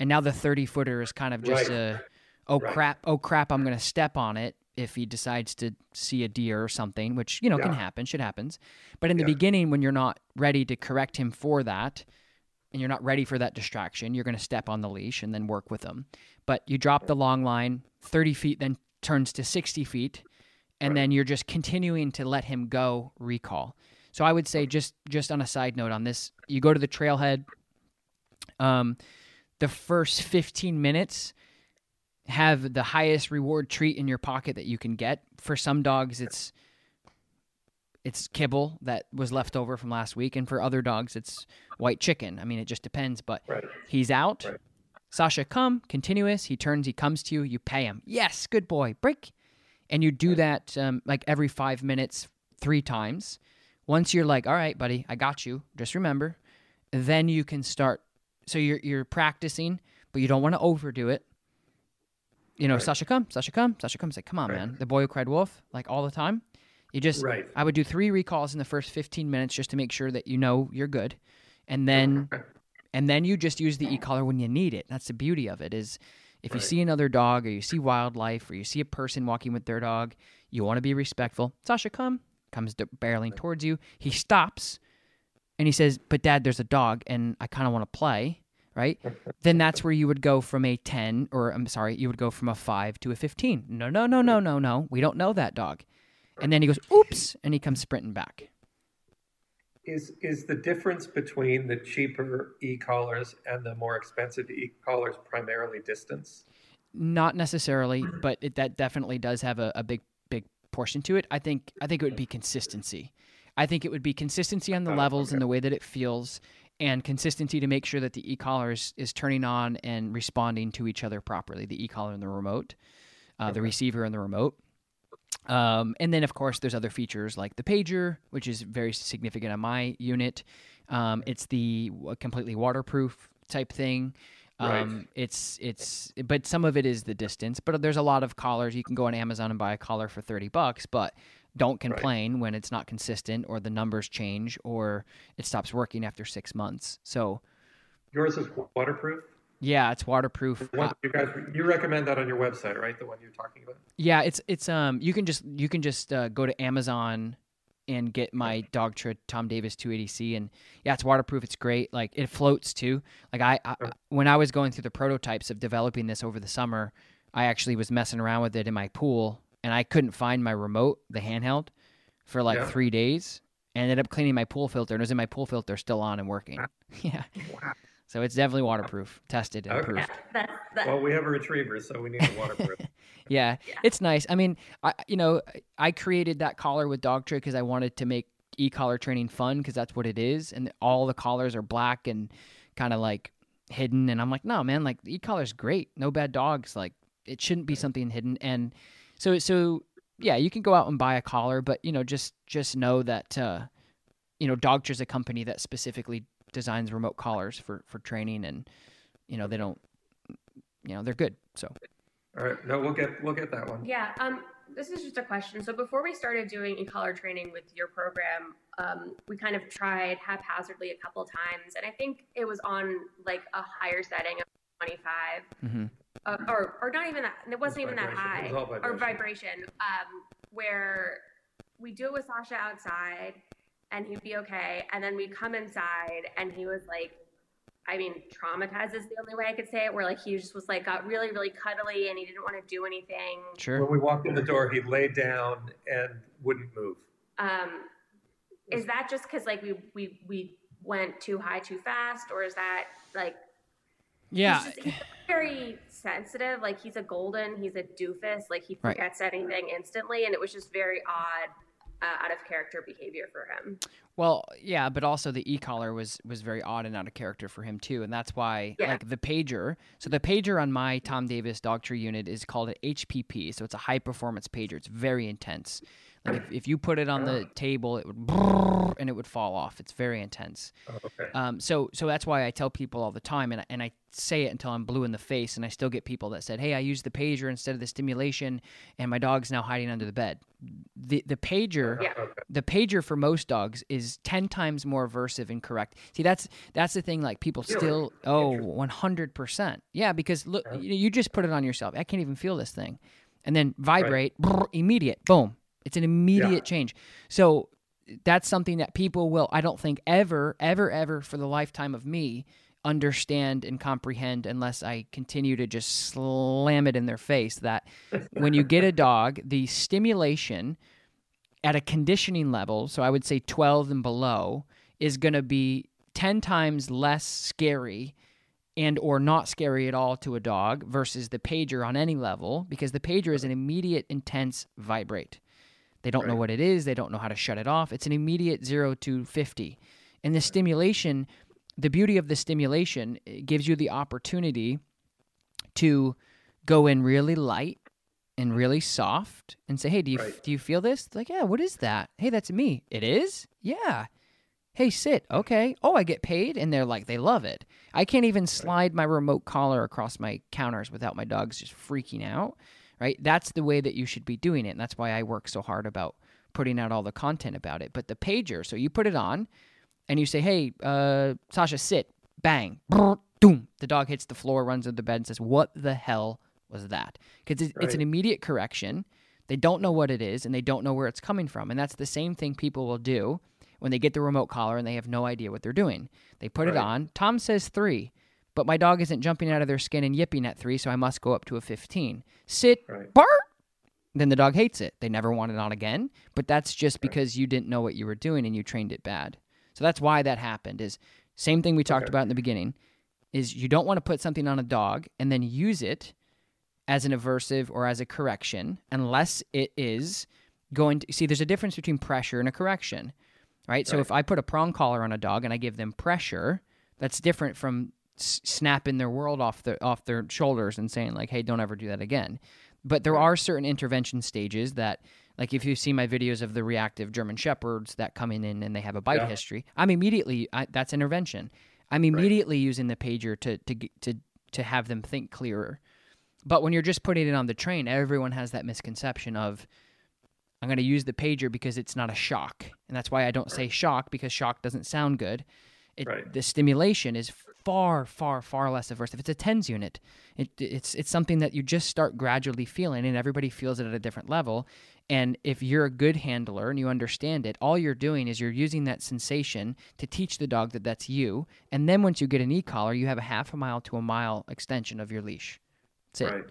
and now the thirty footer is kind of just Right. a oh Right. crap oh crap I'm gonna step on it if he decides to see a deer or something, which you know can happen, shit happens. But in the Yeah. beginning, when you're not ready to correct him for that, and you're not ready for that distraction, you're going to step on the leash and then work with them. But you drop the long line, 30 feet then turns to 60 feet, and Right. then you're just continuing to let him go recall. So I would say just just on a side note on this, you go to the trailhead. Um, the first 15 minutes have the highest reward treat in your pocket that you can get. For some dogs, it's it's kibble that was left over from last week, and for other dogs, it's white chicken. I mean, it just depends. But Right. he's out. Right. Sasha, come, continuous. He turns, he comes to you, you pay him. Yes, good boy, break. And you do that um, like every five minutes, three times. Once you're like, all right, buddy, I got you. Just remember, then you can start. So you're you're practicing, but you don't want to overdo it. You know, Right. Sasha, come, Sasha, come, Sasha, come. Say, come on, Right. man. The boy who cried wolf, like all the time. You just, Right. I would do three recalls in the first 15 minutes just to make sure that you know you're good, and then and then you just use the e-collar when you need it. That's the beauty of it is if you see another dog or you see wildlife or you see a person walking with their dog, you want to be respectful. Sasha, come. Comes barreling towards you. He stops and he says, "But dad, there's a dog and I kind of want to play." Right? then that's where you would go from a 10 or I'm sorry, you would go from a 5 to a 15. No, no, no, no, no, no. We don't know that dog. And then he goes, "Oops," and he comes sprinting back. Is is the difference between the cheaper e-collars and the more expensive e-collars primarily distance? Not necessarily, but it, that definitely does have a, a big big portion to it. I think I think it would be consistency. I think it would be consistency on the Oh, levels and the way that it feels, and consistency to make sure that the e-collar is, is turning on and responding to each other properly. The e-collar and the remote, uh, the receiver and the remote. Um, and then, of course, there's other features like the pager, which is very significant on my unit. Um, it's the completely waterproof type thing. Right. Um, It's it's, but some of it is the distance. But there's a lot of collars. You can go on Amazon and buy a collar for thirty bucks, but don't complain when it's not consistent or the numbers change or it stops working after six months. So Yours is waterproof. yeah, it's waterproof. Uh, you guys you recommend that on your website, right? The one you're talking about. Yeah, it's it's um you can just you can just uh, go to Amazon and get my Dogtra Tom Davis 280C and yeah, it's waterproof. It's great. Like it floats too. Like I, I when I was going through the prototypes of developing this over the summer, I actually was messing around with it in my pool and I couldn't find my remote, the handheld, for like Yeah. 3 days. I ended up cleaning my pool filter and it was in my pool filter still on and working. Ah. yeah. Wow. So it's definitely waterproof, tested and Okay. approved. Yeah, that. Well, we have a retriever, so we need a waterproof. yeah, Yeah. it's nice. I mean, I you know, I created that collar with Dogtra because I wanted to make e-collar training fun because that's what it is, and all the collars are black and kind of like hidden. And I'm like, no, man, like the e-collar's great. No bad dogs. Like it shouldn't be something hidden. And So so yeah, you can go out and buy a collar, but you know just just know that uh, you know Dogtra's a company that specifically designs remote collars for for training, and you know they don't you know they're good. So All right. No, we'll get we'll get that one. Yeah. Um, this is just a question. So before we started doing e-collar training with your program, um, we kind of tried haphazardly a couple times, and I think it was on like a higher setting of 25, mhm. Uh, or or not even that. It wasn't even that high, It was all or vibration. vibration. Um, where we do it with Sasha outside, and he'd be okay, and then we'd come inside, and he was like. I mean, traumatized is the only way I could say it. Where like he just was like got really, really cuddly, and he didn't want to do anything. sure. When we walked in the door, he laid down and wouldn't move. Um, is that just because like we we we went too high too fast, or is that like Yeah, he's, just, he's very sensitive? Like he's a golden, he's a doofus. Like he Right. forgets anything instantly, and it was just very odd, uh, out of character behavior for him. Well, yeah, but also the e-collar was was very odd and out of character for him too, and that's why Yeah. like the pager. So the pager on my Tom Davis Dogtra unit is called an HPP, so it's a high performance pager. It's very intense. Like if, if you put it on the table, it would and it would fall off. It's very intense. Oh, okay. Um, so so that's why I tell people all the time, and I, and I say it until I'm blue in the face, and I still get people that said, "Hey, I used the pager instead of the stimulation, and my dog's now hiding under the bed." The the pager, Yeah. Okay. the pager for most dogs is ten times more aversive and correct. See, that's that's the thing. Like people Really? still, oh, one hundred percent, yeah. Because look, Yeah. you, you just put it on yourself. I can't even feel this thing, and then vibrate, brrr, immediate, boom. It's an immediate Yeah. change. So that's something that people will, I don't think, ever, ever, ever for the lifetime of me understand and comprehend unless I continue to just slam it in their face that when you get a dog, the stimulation at a conditioning level, so I would say 12 and below, is going to be 10 times less scary and or not scary at all to a dog versus the pager on any level because the pager is an immediate intense vibrate. They don't know what it is, they don't know how to shut it off. It's an immediate 0 to 50. And the stimulation, the beauty of the stimulation it gives you the opportunity to go in really light and really soft and say, "Hey, do you Right. do you feel this?" Like, "Yeah, what is that?" "Hey, that's me." "It is?" "Yeah." "Hey, sit." "Okay." "Oh, I get paid." And they're like, they love it. I can't even slide my remote collar across my counters without my dogs just freaking out, right? That's the way that you should be doing it. And that's why I work so hard about putting out all the content about it. But the pager, so you put it on and you say, "Hey, uh, Sasha, sit." Bang. Brr, Doom. The dog hits the floor, runs under the bed, and says, "What the hell was that?" Because it's, it's an immediate correction. They don't know what it is, and they don't know where it's coming from. And that's the same thing people will do when they get the remote collar and they have no idea what they're doing. They put it on. Tom says three, but my dog isn't jumping out of their skin and yipping at three, so I must go up to a fifteen. Sit. Right. Bark. Then the dog hates it. They never want it on again. But that's just because you didn't know what you were doing and you trained it bad. So that's why that happened. Is same thing we talked Okay. about in the beginning. Is you don't want to put something on a dog and then use it as an aversive or as a correction unless it is going to see. There's a difference between pressure and a correction, right? So if I put a prong collar on a dog and I give them pressure, that's different from s- snapping their world off their off their shoulders and saying like, "Hey, don't ever do that again." But there are certain intervention stages that, like if you see my videos of the reactive German Shepherds that come in and, they have a bite Yeah. history, I'm immediately I, that's intervention. I'm immediately using the pager to to to to have them think clearer. But when you're just putting it on the train, everyone has that misconception of I'm going to use the pager because it's not a shock. And that's why I don't say shock because shock doesn't sound good. It, Right. The stimulation is far, far, far less aversive. It's a TENS unit. It, it's it's something that you just start gradually feeling, and everybody feels it at a different level. And if you're a good handler and you understand it, all you're doing is you're using that sensation to teach the dog that that's you. And then once you get an e-collar, you have a half a mile to a mile extension of your leash. That's it. Right.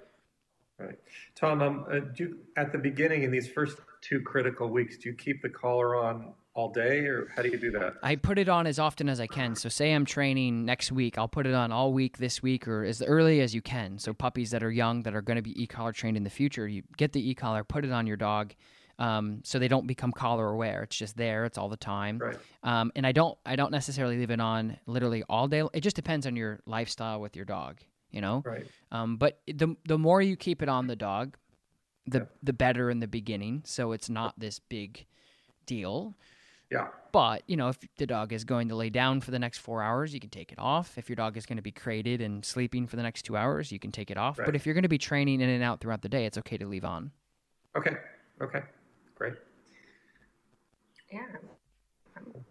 Right. Tom, um, uh, do you, at the beginning in these first two critical weeks, do you keep the collar on all day, or how do you do that? I put it on as often as I can. So, say I'm training next week, I'll put it on all week this week or as early as you can. So, puppies that are young that are going to be e collar trained in the future, you get the e collar, put it on your dog. Um, so they don't become collar aware. It's just there. It's all the time. Right. Um, and I don't, I don't necessarily leave it on literally all day. It just depends on your lifestyle with your dog. You know. Right. Um, but the the more you keep it on the dog, the Yeah. the better in the beginning, so it's not this big deal. Yeah. But, you know, if the dog is going to lay down for the next four hours, you can take it off. If your dog is going to be crated and sleeping for the next two hours, you can take it off. But if you're going to be training in and out throughout the day, it's okay to leave on. Okay. Okay. Great. Yeah.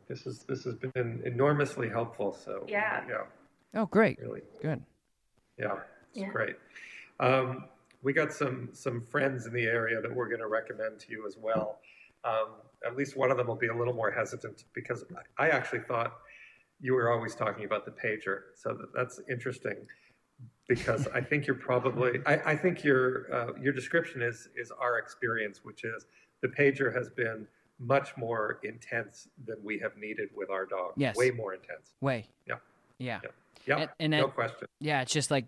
This is this has been enormously helpful. So Yeah. Yeah. Oh, great. Really. Good. Yeah. It's Yeah. great. Um, we got some some friends in the area that we're going to recommend to you as well. Um, at least one of them will be a little more hesitant because I actually thought you were always talking about the pager. So that, that's interesting because I think you're probably I, I think your uh, your description is is our experience, which is the pager has been much more intense than we have needed with our dog. Yes. Way more intense. Way. Yeah. Yeah. Yeah. Yeah. And- and no question. Yeah, it's just like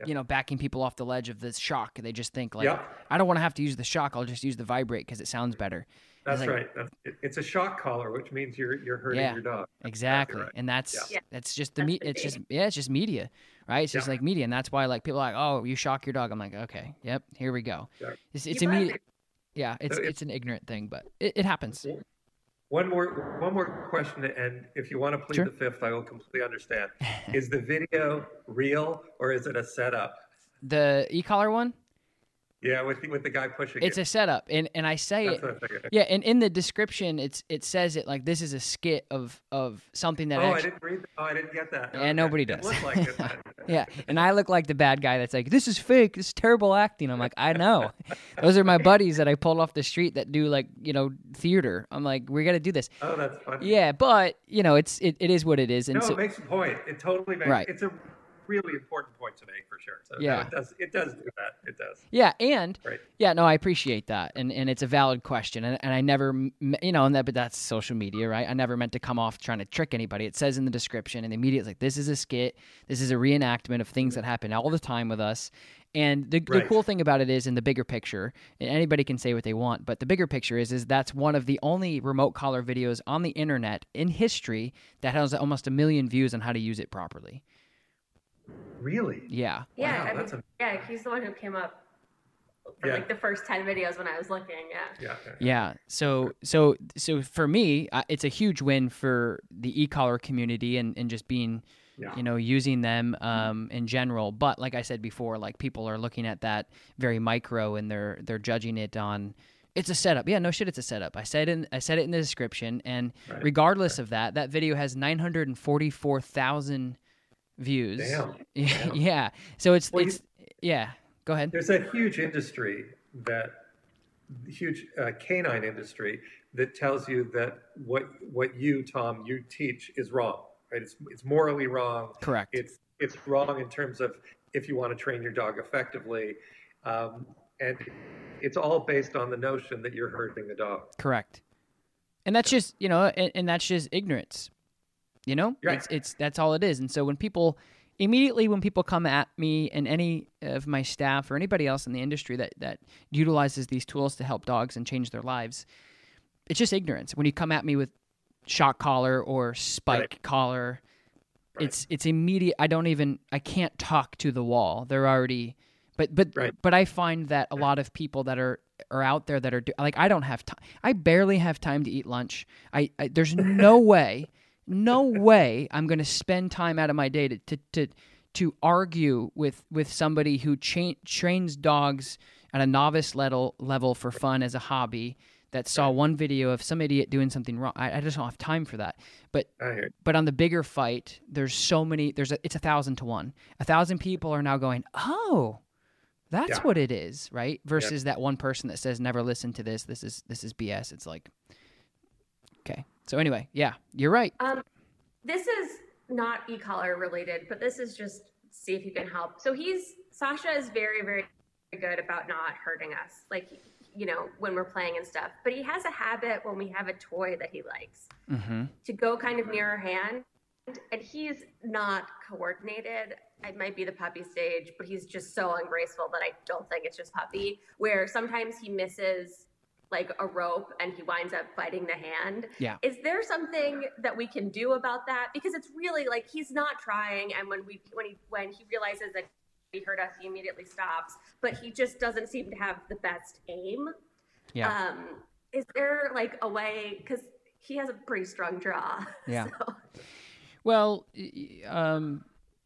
Yeah. you know, backing people off the ledge of this shock. They just think like, Yeah. I don't want to have to use the shock. I'll just use the vibrate because it sounds better. That's like- right. That's, it, it's a shock collar, which means you're you're hurting Yeah. your dog. Exactly, right. and that's Yeah. that's just the That's me. It's just yeah, it's just media, right? It's just Yeah. like media, and that's why like people are like, oh, you shock your dog. I'm like, okay, yep, here we go. Yeah. It's it's You bet. immediate. Yeah, it's So it's an ignorant thing, but it, it happens. One more one more question, and if you want to plead Sure. the fifth, I will completely understand. is the video real or is it a setup? The e collar one, Yeah, with the, with the guy pushing it's it. a setup, and and I say That's it. what I. Yeah, and in the description, it's it says it like this is a skit of of something that Oh, I didn't read. That. Oh, I didn't get that. Yeah, Okay. nobody does. like it. Yeah, and I look like the bad guy that's like, "This is fake. This is terrible acting." I'm like, "I know." Those are my buddies that I pulled off the street that do like you know theater. I'm like, "We got to do this." Oh, that's funny. Yeah, but you know, it's it, it is what it is, and No, so it makes a point. It totally makes. Right. It's a really important point to make for sure. So no, Yeah. it does. It does do that. It does. yeah, and Right. yeah, no, I appreciate that, and and it's a valid question, and, and I never, you know, and that, but that's social media, right? I never meant to come off trying to trick anybody. It says in the description, and the media is like, "This is a skit. This is a reenactment of things that happen all the time with us." And the, the cool thing about it is, in the bigger picture, and anybody can say what they want, but the bigger picture is, is that's one of the only remote collar videos on the internet in history that has almost a million views on how to use it properly. Really. Yeah. Yeah, Wow, I mean, that's a- yeah, he's the one who came up for Yeah. like the first ten videos when I was looking. Yeah. Yeah. yeah. Yeah. So so so for me, uh, it's a huge win for the e-collar community and and just being, Yeah. you know, using them um, in general. But like I said before, like people are looking at that very micro and they're they're judging it on. It's a setup. Yeah, no shit. It's a setup. I said in I said it in the description, and Right. regardless of that, that video has nine hundred and forty four thousand views. Damn. Yeah, yeah. So it's Well, you- it's yeah. Go ahead. There's a huge industry that huge uh, canine industry that tells you that what what you Tom you teach is wrong. Right? It's it's morally wrong. Correct. It's it's wrong in terms of if you want to train your dog effectively, um, and it's all based on the notion that you're hurting the dog. Correct. And that's just, you know, and, and that's just ignorance. You know? Right. It's it's that's all it is. And so when people immediately when people come at me and any of my staff or anybody else in the industry that that utilizes these tools to help dogs and change their lives, it's just ignorance. When you come at me with shock collar or spike Right. collar, Right. it's it's immediate. I don't even I can't talk to the wall. They're already but but Right. but I find that a lot of people that are are out there that are do, like I don't have time. I barely have time to eat lunch. I, I there's no way, no way I'm going to spend time out of my day to to to, to argue with with somebody who cha- trains dogs at a novice level level for fun as a hobby. That saw one video of some idiot doing something wrong. I, I just don't have time for that. But I hear. you. but on the bigger fight, there's so many. There's a, it's a thousand to one. A thousand people are now going, oh, that's Yeah. what it is, right? Versus that one person that says, never listen to this. This is this is BS. It's like, okay. So anyway, yeah, you're right. Um, this is not e-collar related, but this is just see if you can help. So he's Sasha is very very good about not hurting us, like you know when we're playing and stuff. But he has a habit when we have a toy that he likes Mm-hmm. to go kind of near our hand, and he's not coordinated. It might be the puppy stage, but he's just so ungraceful that I don't think it's just puppy. Where sometimes he misses like a rope and he winds up biting the hand. Yeah. Is there something that we can do about that? Because it's really like he's not trying, and when we when he when he realizes that he hurt us, he immediately stops, but he just doesn't seem to have the best aim. Yeah. Um, is there like a way? Because he has a pretty strong draw. Yeah. So, Well, um,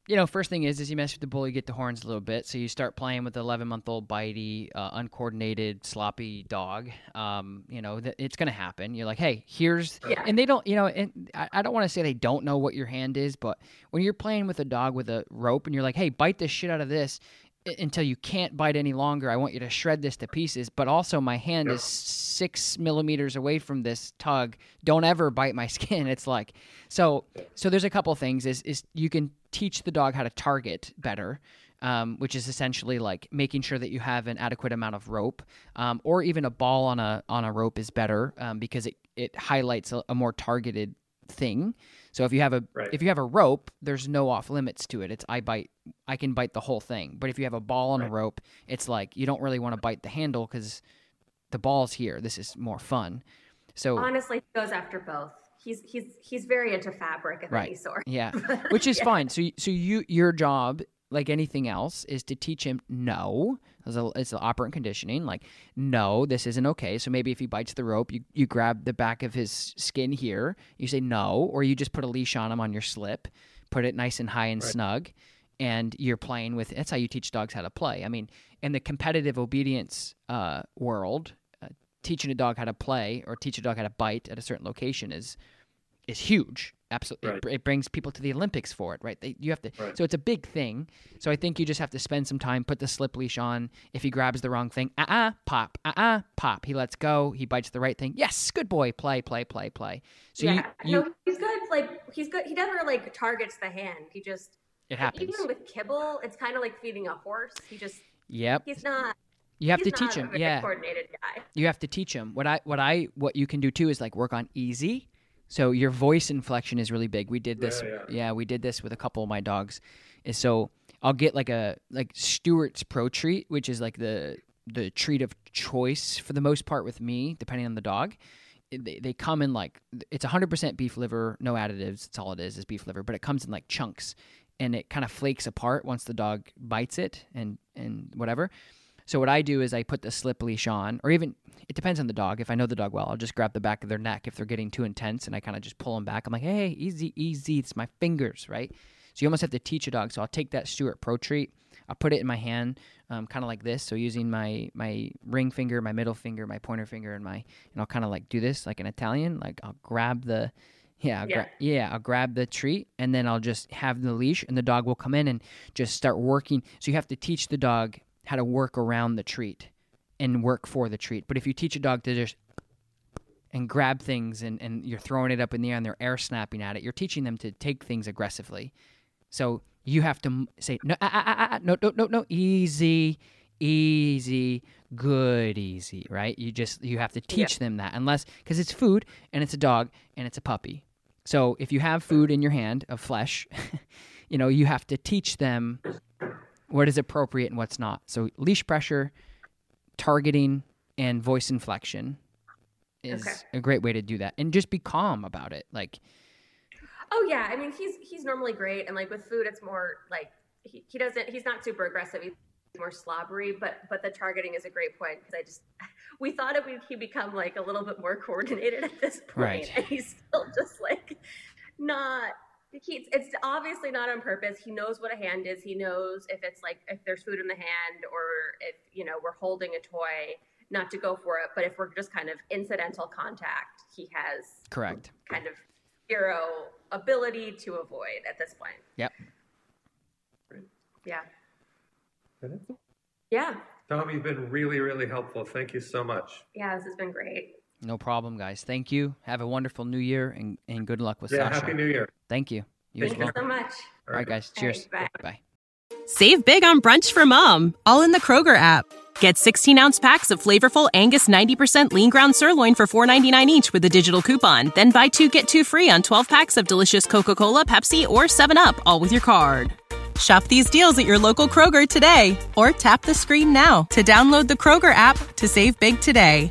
you know, first thing is, is you mess with the bull, you get the horns a little bit. So you start playing with the 11 month old bitey, uh, uncoordinated, sloppy dog. Um, you know, th- it's going to happen. You're like, hey, here's, Yeah. and they don't, you know, and I, I don't want to say they don't know what your hand is, but when you're playing with a dog with a rope and you're like, hey, bite the shit out of this until you can't bite any longer, I want you to shred this to pieces. But also, my hand is six millimeters away from this tug. Don't ever bite my skin. It's like, so so there's a couple things is is you can teach the dog how to target better um, which is essentially like making sure that you have an adequate amount of rope um, or even a ball on a on a rope is better um, because it, it highlights a, a more targeted thing so if you have a Right. if you have a rope there's no off limits to it it's i bite i can bite the whole thing but if you have a ball on a rope it's like you don't really want to bite the handle because the ball's here this is more fun so honestly, he goes after both. He's he's he's very into fabric of Right. any sort. Yeah, which is fine. So, so you your job, like anything else, is to teach him no. It's, a, it's operant conditioning. Like, no, this isn't okay. So maybe if he bites the rope, you you grab the back of his skin here. You say no, or you just put a leash on him on your slip, put it nice and high and Right. snug, and you're playing with. That's how you teach dogs how to play. I mean, in the competitive obedience uh, world. Uh, Teaching a dog how to play or teach a dog how to bite at a certain location is is huge. Absolutely, Right. it, it brings people to the Olympics for it, right? They, you have to, Right. so it's a big thing. So I think you just have to spend some time, put the slip leash on. If he grabs the wrong thing, uh uh pop, uh uh pop. He lets go. He bites the right thing. Yes, good boy. Play, play, play, play. So yeah, you, you, no, he's good. Like he's good. He never like targets the hand. He just it happens. even with kibble, it's kind of like feeding a horse. He just Yep. he's not. You have he's to teach not a him. very Yeah. coordinated guy. you have to teach him what i what i what you can do too is like work on easy so your voice inflection is really big. We did this Yeah, yeah, we did this with a couple of my dogs. Is so i'll get like a like stewart's pro treat which is like the the treat of choice for the most part with me depending on the dog. They, they come in like it's 100% beef liver no additives. That's all it is is beef liver. But it comes in like chunks and it kind of flakes apart once the dog bites it and and whatever so what I do is I put the slip leash on, or even it depends on the dog. If I know the dog well, I'll just grab the back of their neck if they're getting too intense, and I kind of just pull them back. I'm like, hey, easy, easy. It's my fingers, right? So you almost have to teach a dog. So I'll take that Stewart Pro treat, I'll put it in my hand, um, kind of like this. So using my my ring finger, my middle finger, my pointer finger, and my and I'll kind of like do this like an Italian. Like I'll grab the yeah, I'll Yeah. gra- yeah, I'll grab the treat and then I'll just have the leash and the dog will come in and just start working. So you have to teach the dog how to work around the treat and work for the treat. But if you teach a dog to just and grab things and, and you're throwing it up in the air and they're air snapping at it, you're teaching them to take things aggressively. So you have to say no, ah, ah, ah, ah, no, no, no, no, easy, easy, good, easy, right? You just you have to teach them that unless because it's food and it's a dog and it's a puppy. So if you have food in your hand of flesh, you know you have to teach them what is appropriate and what's not. So leash pressure, targeting, and voice inflection is Okay. a great way to do that. And just be calm about it. Like Oh yeah, I mean he's he's normally great, and like with food, it's more like he, he doesn't he's not super aggressive. He's more slobbery, but but the targeting is a great point because I just we thought it would he become like a little bit more coordinated at this point, Right. and he's still just like not. He, it's obviously not on purpose. He knows what a hand is. He knows if it's like if there's food in the hand or if you know we're holding a toy, not to go for it. But if we're just kind of incidental contact, he has correct. kind of zero ability to avoid at this point. Yep. Yeah. Yeah. Tom, you've been really, really helpful. Thank you so much. Yeah, this has been great. No problem, guys. Thank you. Have a wonderful new year and, and good luck with Yeah, Sasha. Happy New Year. Thank you. You Thank as you so much. All right, guys. All Cheers. right, bye. Save big on brunch for mom, all in the Kroger app. Get 16 ounce packs of flavorful Angus 90% lean ground sirloin for $4.99 each with a digital coupon. Then buy two get two free on 12 packs of delicious Coca Cola, Pepsi, or 7UP, all with your card. Shop these deals at your local Kroger today or tap the screen now to download the Kroger app to save big today.